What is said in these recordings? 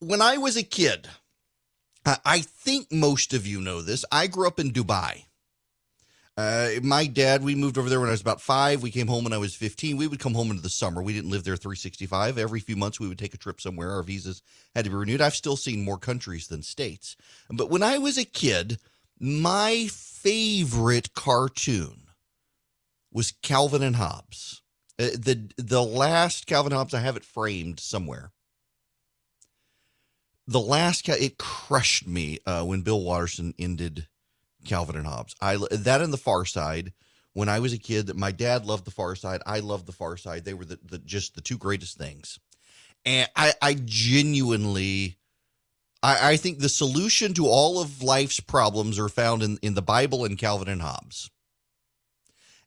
when I was a kid, I think most of you know this. I grew up in Dubai. Uh, my dad, we moved over there when I was about five. We came home when I was 15. We would come home into the summer. We didn't live there 365. Every few months, we would take a trip somewhere. Our visas had to be renewed. I've still seen more countries than states. But when I was a kid, my favorite cartoon was Calvin and Hobbes. Uh, the the last Calvin Hobbes, I have it framed somewhere. The last, it crushed me uh, when Bill Watterson ended Calvin and Hobbes. I that and the Far Side. When I was a kid, my dad loved the Far Side. I loved the Far Side. They were the, the just the two greatest things. And I, I genuinely, I, I think the solution to all of life's problems are found in, in the Bible and Calvin and Hobbes.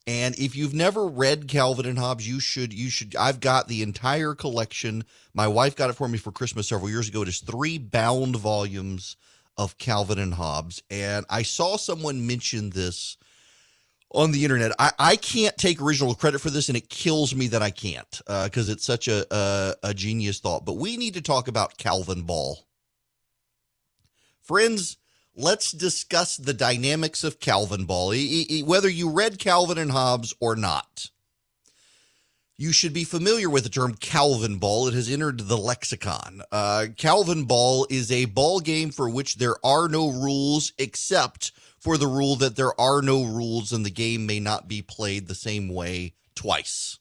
And if you've never read Calvin and Hobbes, you should. You should. I've got the entire collection. My wife got it for me for Christmas several years ago. It is three bound volumes of Calvin and Hobbes. And I saw someone mention this on the internet. I, I can't take original credit for this, and it kills me that I can't because uh, it's such a, a, a genius thought. But we need to talk about Calvin Ball. Friends, let's discuss the dynamics of Calvin Ball, whether you read Calvin and Hobbes or not you should be familiar with the term Calvin ball. It has entered the lexicon. Uh, Calvin ball is a ball game for which there are no rules except for the rule that there are no rules and the game may not be played the same way twice.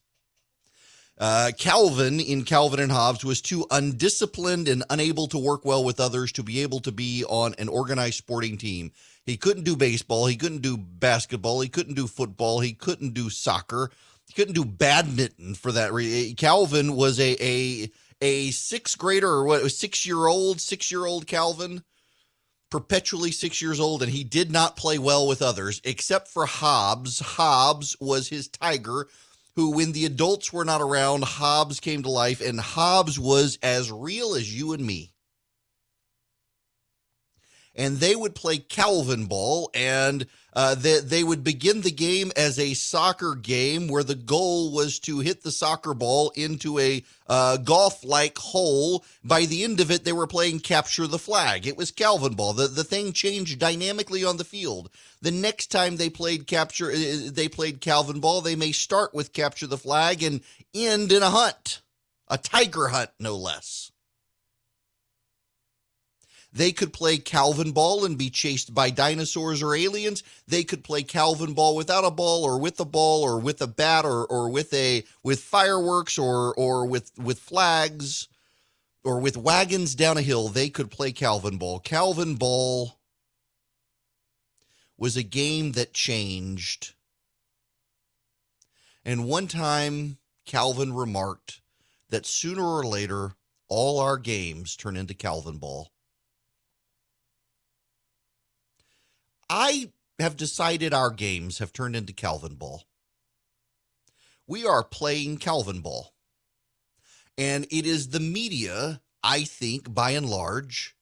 Uh, Calvin in Calvin and Hobbes was too undisciplined and unable to work well with others to be able to be on an organized sporting team. He couldn't do baseball. He couldn't do basketball. He couldn't do football. He couldn't do soccer. He couldn't do badminton for that. reason. Calvin was a a a sixth grader or what? Six year old, six year old Calvin, perpetually six years old, and he did not play well with others except for Hobbes. Hobbes was his tiger. Who, when the adults were not around, Hobbes came to life, and Hobbes was as real as you and me. And they would play Calvin ball, and uh, they, they would begin the game as a soccer game where the goal was to hit the soccer ball into a uh, golf like hole. By the end of it, they were playing capture the flag. It was Calvin ball. The, the thing changed dynamically on the field. The next time they played capture, uh, they played Calvin ball. They may start with capture the flag and end in a hunt, a tiger hunt, no less. They could play Calvin ball and be chased by dinosaurs or aliens. They could play Calvin ball without a ball or with a ball or with a bat or, or with a with fireworks or or with with flags or with wagons down a hill. They could play Calvin ball. Calvin ball was a game that changed. And one time Calvin remarked that sooner or later all our games turn into Calvin ball. I have decided our games have turned into Calvin Ball. We are playing Calvin Ball. And it is the media, I think, by and large,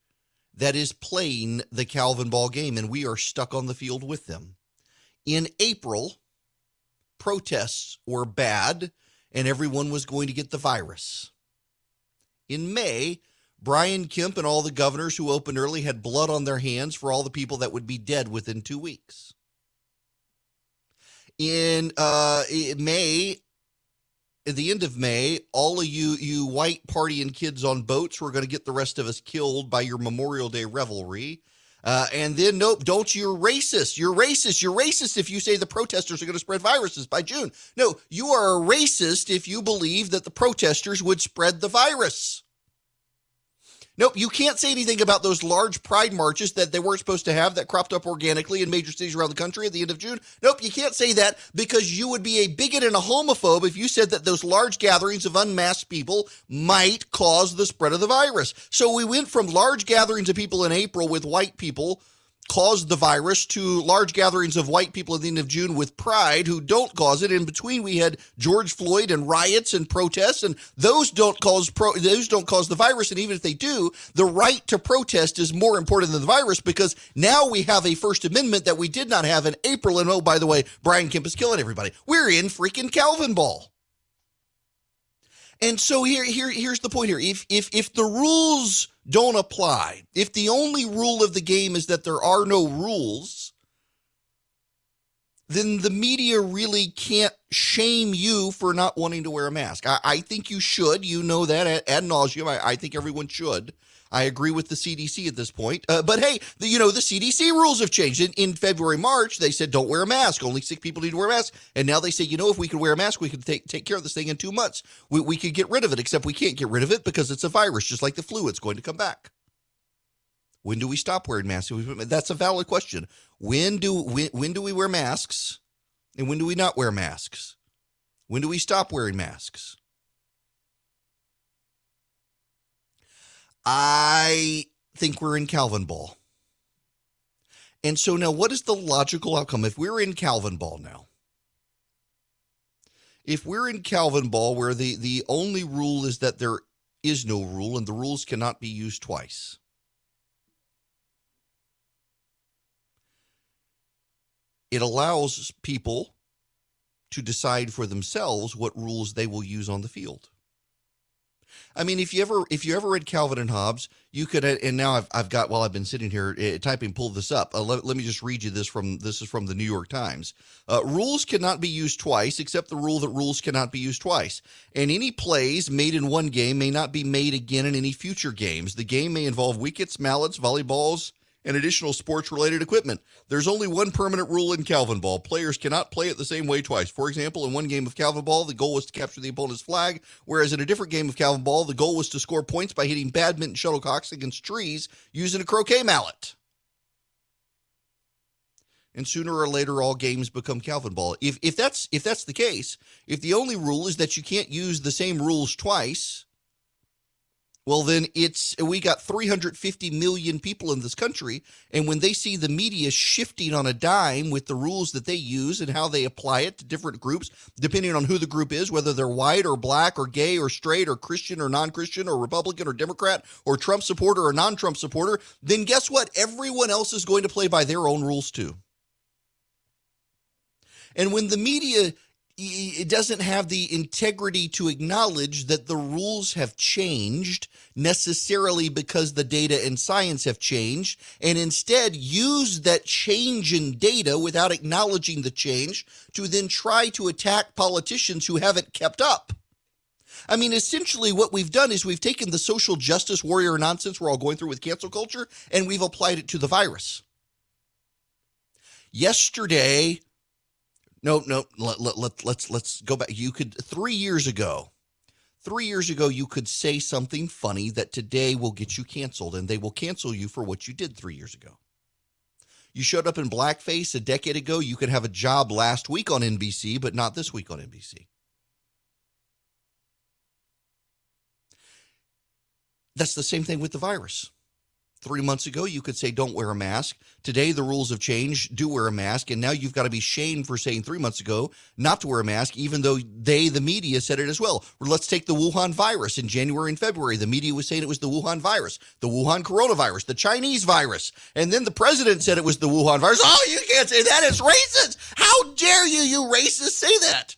that is playing the Calvin Ball game, and we are stuck on the field with them. In April, protests were bad, and everyone was going to get the virus. In May, Brian Kemp and all the governors who opened early had blood on their hands for all the people that would be dead within two weeks. In uh, May, at the end of May, all of you you white partying kids on boats were going to get the rest of us killed by your Memorial Day revelry. Uh, and then, nope, don't you're racist. You're racist. You're racist if you say the protesters are going to spread viruses by June. No, you are a racist if you believe that the protesters would spread the virus. Nope, you can't say anything about those large pride marches that they weren't supposed to have that cropped up organically in major cities around the country at the end of June. Nope, you can't say that because you would be a bigot and a homophobe if you said that those large gatherings of unmasked people might cause the spread of the virus. So we went from large gatherings of people in April with white people caused the virus to large gatherings of white people at the end of June with pride who don't cause it. In between, we had George Floyd and riots and protests, and those don't cause pro- those don't cause the virus. And even if they do, the right to protest is more important than the virus because now we have a First Amendment that we did not have in April. And oh, by the way, Brian Kemp is killing everybody. We're in freaking Calvin Ball. And so here, here, here's the point here. If if if the rules don't apply, if the only rule of the game is that there are no rules, then the media really can't shame you for not wanting to wear a mask. I, I think you should. You know that ad, ad nauseum. I, I think everyone should. I agree with the CDC at this point. Uh, but hey, the, you know, the CDC rules have changed. In, in, February, March, they said don't wear a mask. Only sick people need to wear a mask. And now they say, you know, if we could wear a mask, we could take, take care of this thing in two months. We, we could get rid of it, except we can't get rid of it because it's a virus, just like the flu. It's going to come back. When do we stop wearing masks? That's a valid question. When do when, when do we wear masks? And when do we not wear masks? When do we stop wearing masks? I think we're in Calvin Ball. And so now, what is the logical outcome? If we're in Calvin Ball now, if we're in Calvin Ball where the, the only rule is that there is no rule and the rules cannot be used twice, it allows people to decide for themselves what rules they will use on the field. I mean, if you ever if you ever read Calvin and Hobbes, you could. Uh, and now I've, I've got while I've been sitting here uh, typing, pull this up. Uh, let, let, me just read you this from this is from the New York Times. Uh, rules cannot be used twice, except the rule that rules cannot be used twice. And any plays made in one game may not be made again in any future games. The game may involve wickets, mallets, volleyballs, and additional sports related equipment. There's only one permanent rule in Calvin Ball. Players cannot play it the same way twice. For example, in one game of Calvin Ball, the goal was to capture the opponent's flag, whereas in a different game of Calvin Ball, the goal was to score points by hitting badminton shuttlecocks against trees using a croquet mallet. And sooner or later, all games become Calvin Ball. If if that's if that's the case, if the only rule is that you can't use the same rules twice, well, then it's we got 350 million people in this country, and when they see the media shifting on a dime with the rules that they use and how they apply it to different groups, depending on who the group is, whether they're white or black or gay or straight or Christian or non-Christian or Republican or Democrat or Trump supporter or non-Trump supporter, then guess what? Everyone else is going to play by their own rules too. And when the media it doesn't have the integrity to acknowledge that the rules have changed necessarily because the data and science have changed and instead use that change in data without acknowledging the change to then try to attack politicians who haven't kept up. I mean, essentially, what we've done is we've taken the social justice warrior nonsense we're all going through with cancel culture and we've applied it to the virus. Yesterday, no, no. Let, let, let, let's let's go back. You could three years ago, three years ago, you could say something funny that today will get you canceled, and they will cancel you for what you did three years ago. You showed up in blackface a decade ago. You could have a job last week on NBC, but not this week on NBC. That's the same thing with the virus. Three months ago, you could say, don't wear a mask. Today, the rules have changed. Do wear a mask. And now you've got to be shamed for saying three months ago not to wear a mask, even though they, the media, said it as well. let's take the Wuhan virus. In January and February, the media was saying it was the Wuhan virus, the Wuhan coronavirus, the Chinese virus. And then the president said it was the Wuhan virus. Oh, you can't say that. It's racist. How dare you, you racists, say that?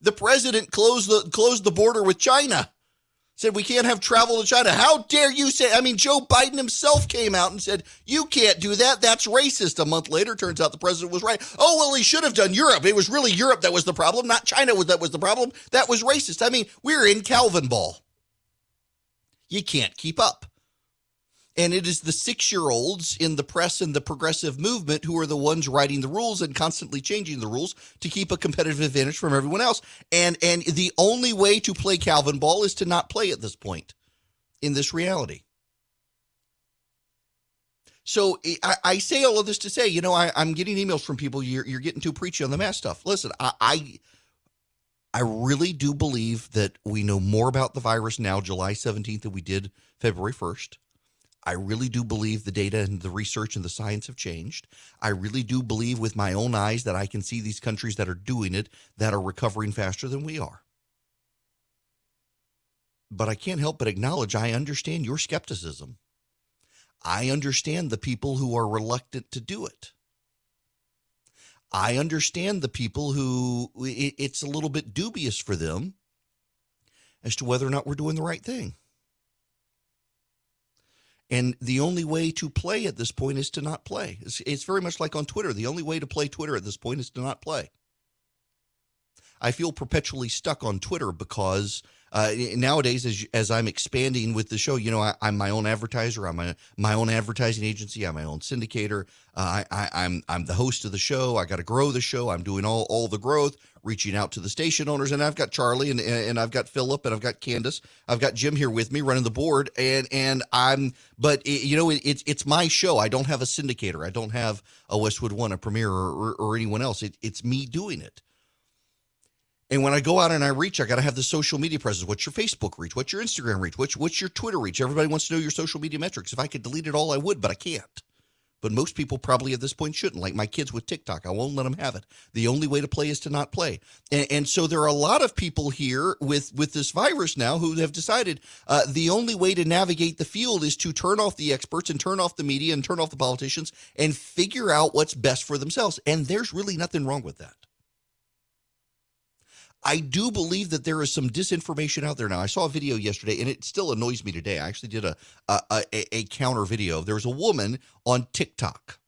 The president closed the, closed the border with China said we can't have travel to China. How dare you say? I mean, Joe Biden himself came out and said you can't do that. That's racist. A month later, turns out the president was right. Oh well, he should have done Europe. It was really Europe that was the problem, not China was that was the problem. That was racist. I mean, we're in Calvin ball. You can't keep up. And it is the six year olds in the press and the progressive movement who are the ones writing the rules and constantly changing the rules to keep a competitive advantage from everyone else. And and the only way to play Calvin ball is to not play at this point in this reality. So I, I say all of this to say, you know, I, am getting emails from people. You're, you're getting too preachy on the mass stuff. Listen, I, I I really do believe that we know more about the virus now, July 17th, than we did February 1st. I really do believe the data and the research and the science have changed. I really do believe with my own eyes that I can see these countries that are doing it that are recovering faster than we are. But I can't help but acknowledge I understand your skepticism. I understand the people who are reluctant to do it. I understand the people who it's a little bit dubious for them as to whether or not we're doing the right thing. And the only way to play at this point is to not play. It's, it's, very much like on Twitter. The only way to play Twitter at this point is to not play. I feel perpetually stuck on Twitter because uh, nowadays, as as I'm expanding with the show, you know, I, am my own advertiser. I'm a, my own advertising agency. I'm my own syndicator. Uh, I, I, am I'm, I'm the host of the show. I got to grow the show. I'm doing all all the growth, reaching out to the station owners, and I've got Charlie and and I've got Philip and I've got Candace. I've got Jim here with me running the board, and and I'm. But it, you know, it, it's it's my show. I don't have a syndicator. I don't have a Westwood One, a Premier, or, or, or anyone else. It, it's me doing it. And when I go out and I reach, I got to have the social media presence. What's your Facebook reach? What's your Instagram reach? What's, what's your Twitter reach? Everybody wants to know your social media metrics. If I could delete it all, I would, but I can't. But most people probably at this point shouldn't. Like my kids with TikTok, I won't let them have it. The only way to play is to not play. And, and so there are a lot of people here with with this virus now who have decided uh, the only way to navigate the field is to turn off the experts and turn off the media and turn off the politicians and figure out what's best for themselves. And there's really nothing wrong with that. I do believe that there is some disinformation out there now. I saw a video yesterday, and it still annoys me today. I actually did a a, a, a counter video. There was a woman on TikTok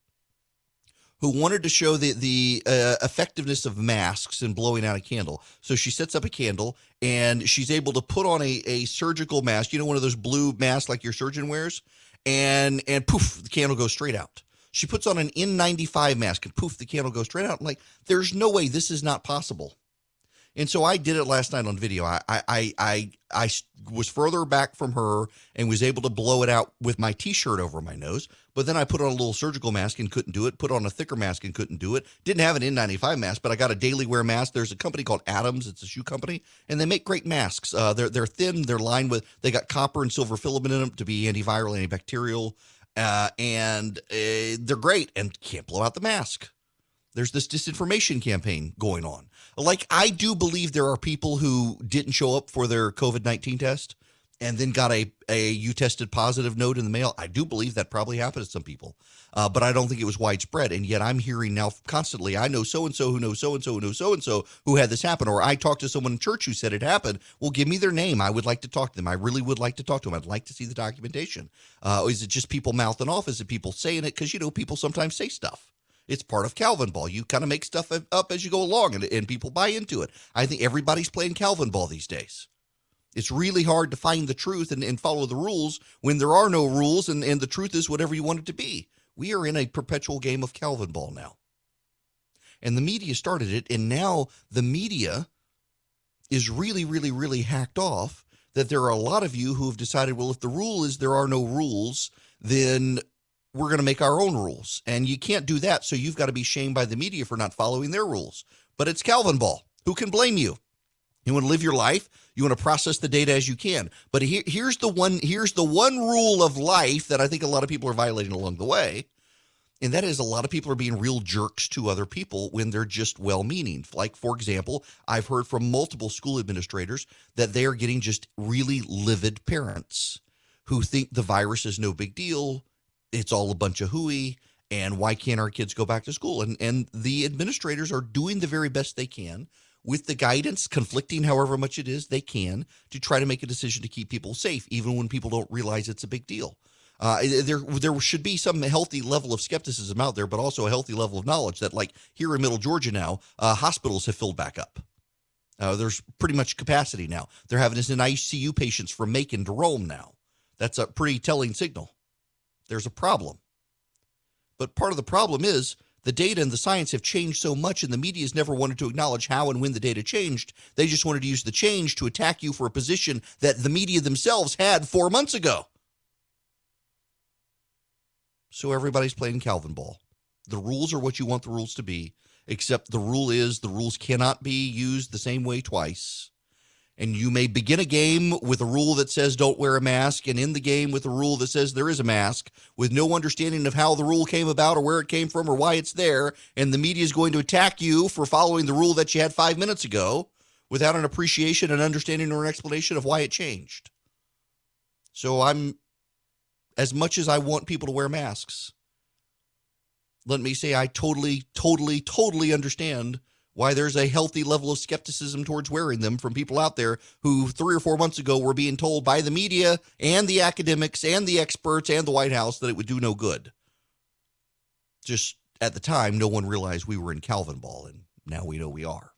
who wanted to show the the uh, effectiveness of masks and blowing out a candle. So she sets up a candle and she's able to put on a, a surgical mask, you know, one of those blue masks like your surgeon wears, and and poof, the candle goes straight out. She puts on an N95 mask and poof, the candle goes straight out. I'm like, there's no way this is not possible. And so I did it last night on video. I, I, I, I was further back from her and was able to blow it out with my t-shirt over my nose. But then I put on a little surgical mask and couldn't do it. Put on a thicker mask and couldn't do it. Didn't have an N95 mask, but I got a daily wear mask. There's a company called Atoms. It's a shoe company, and they make great masks. Uh, they're they're thin. They're lined with. They got copper and silver filament in them to be antiviral, antibacterial, uh, and uh, they're great and can't blow out the mask. There's this disinformation campaign going on. Like, I do believe there are people who didn't show up for their COVID 19 test and then got a, a you tested positive note in the mail. I do believe that probably happened to some people, uh, but I don't think it was widespread. And yet I'm hearing now constantly, I know so and so who knows so and so who knows so and so who had this happen. Or I talked to someone in church who said it happened. Well, give me their name. I would like to talk to them. I really would like to talk to them. I'd like to see the documentation. Uh, is it just people mouthing off? Is it people saying it? Because, you know, people sometimes say stuff. It's part of Calvin ball. You kind of make stuff up as you go along and, and people buy into it. I think everybody's playing Calvin ball these days. It's really hard to find the truth and, and follow the rules when there are no rules and, and the truth is whatever you want it to be. We are in a perpetual game of Calvin ball now. And the media started it, and now the media is really, really, really hacked off that there are a lot of you who have decided, well, if the rule is there are no rules, then we're going to make our own rules. And you can't do that. So you've got to be shamed by the media for not following their rules. But it's Calvin Ball. Who can blame you? You want to live your life. You want to process the data as you can. But here, here's the one. Here's the one rule of life that I think a lot of people are violating along the way, and that is a lot of people are being real jerks to other people when they're just well-meaning. Like for example, I've heard from multiple school administrators that they are getting just really livid parents who think the virus is no big deal, it's all a bunch of hooey and why can't our kids go back to school? And and the administrators are doing the very best they can with the guidance conflicting however much it is they can to try to make a decision to keep people safe even when people don't realize it's a big deal. Uh, there there should be some healthy level of skepticism out there but also a healthy level of knowledge that like here in middle georgia now uh, hospitals have filled back up. Uh, there's pretty much capacity now. They're having this in icu patients from macon to rome now. That's a pretty telling signal there's a problem. But part of the problem is the data and the science have changed so much, and the media has never wanted to acknowledge how and when the data changed. They just wanted to use the change to attack you for a position that the media themselves had four months ago. So everybody's playing Calvin ball. The rules are what you want the rules to be, except the rule is the rules cannot be used the same way twice and you may begin a game with a rule that says don't wear a mask and end the game with a rule that says there is a mask with no understanding of how the rule came about or where it came from or why it's there and the media is going to attack you for following the rule that you had 5 minutes ago without an appreciation an understanding or an explanation of why it changed. So i'm as much as i want people to wear masks let me say i totally totally totally understand why there's a healthy level of skepticism towards wearing them from people out there who three or four months ago were being told by the media and the academics and the experts and the White House that it would do no good. Just at the time, no one realized we were in Calvin ball, and now we know we are.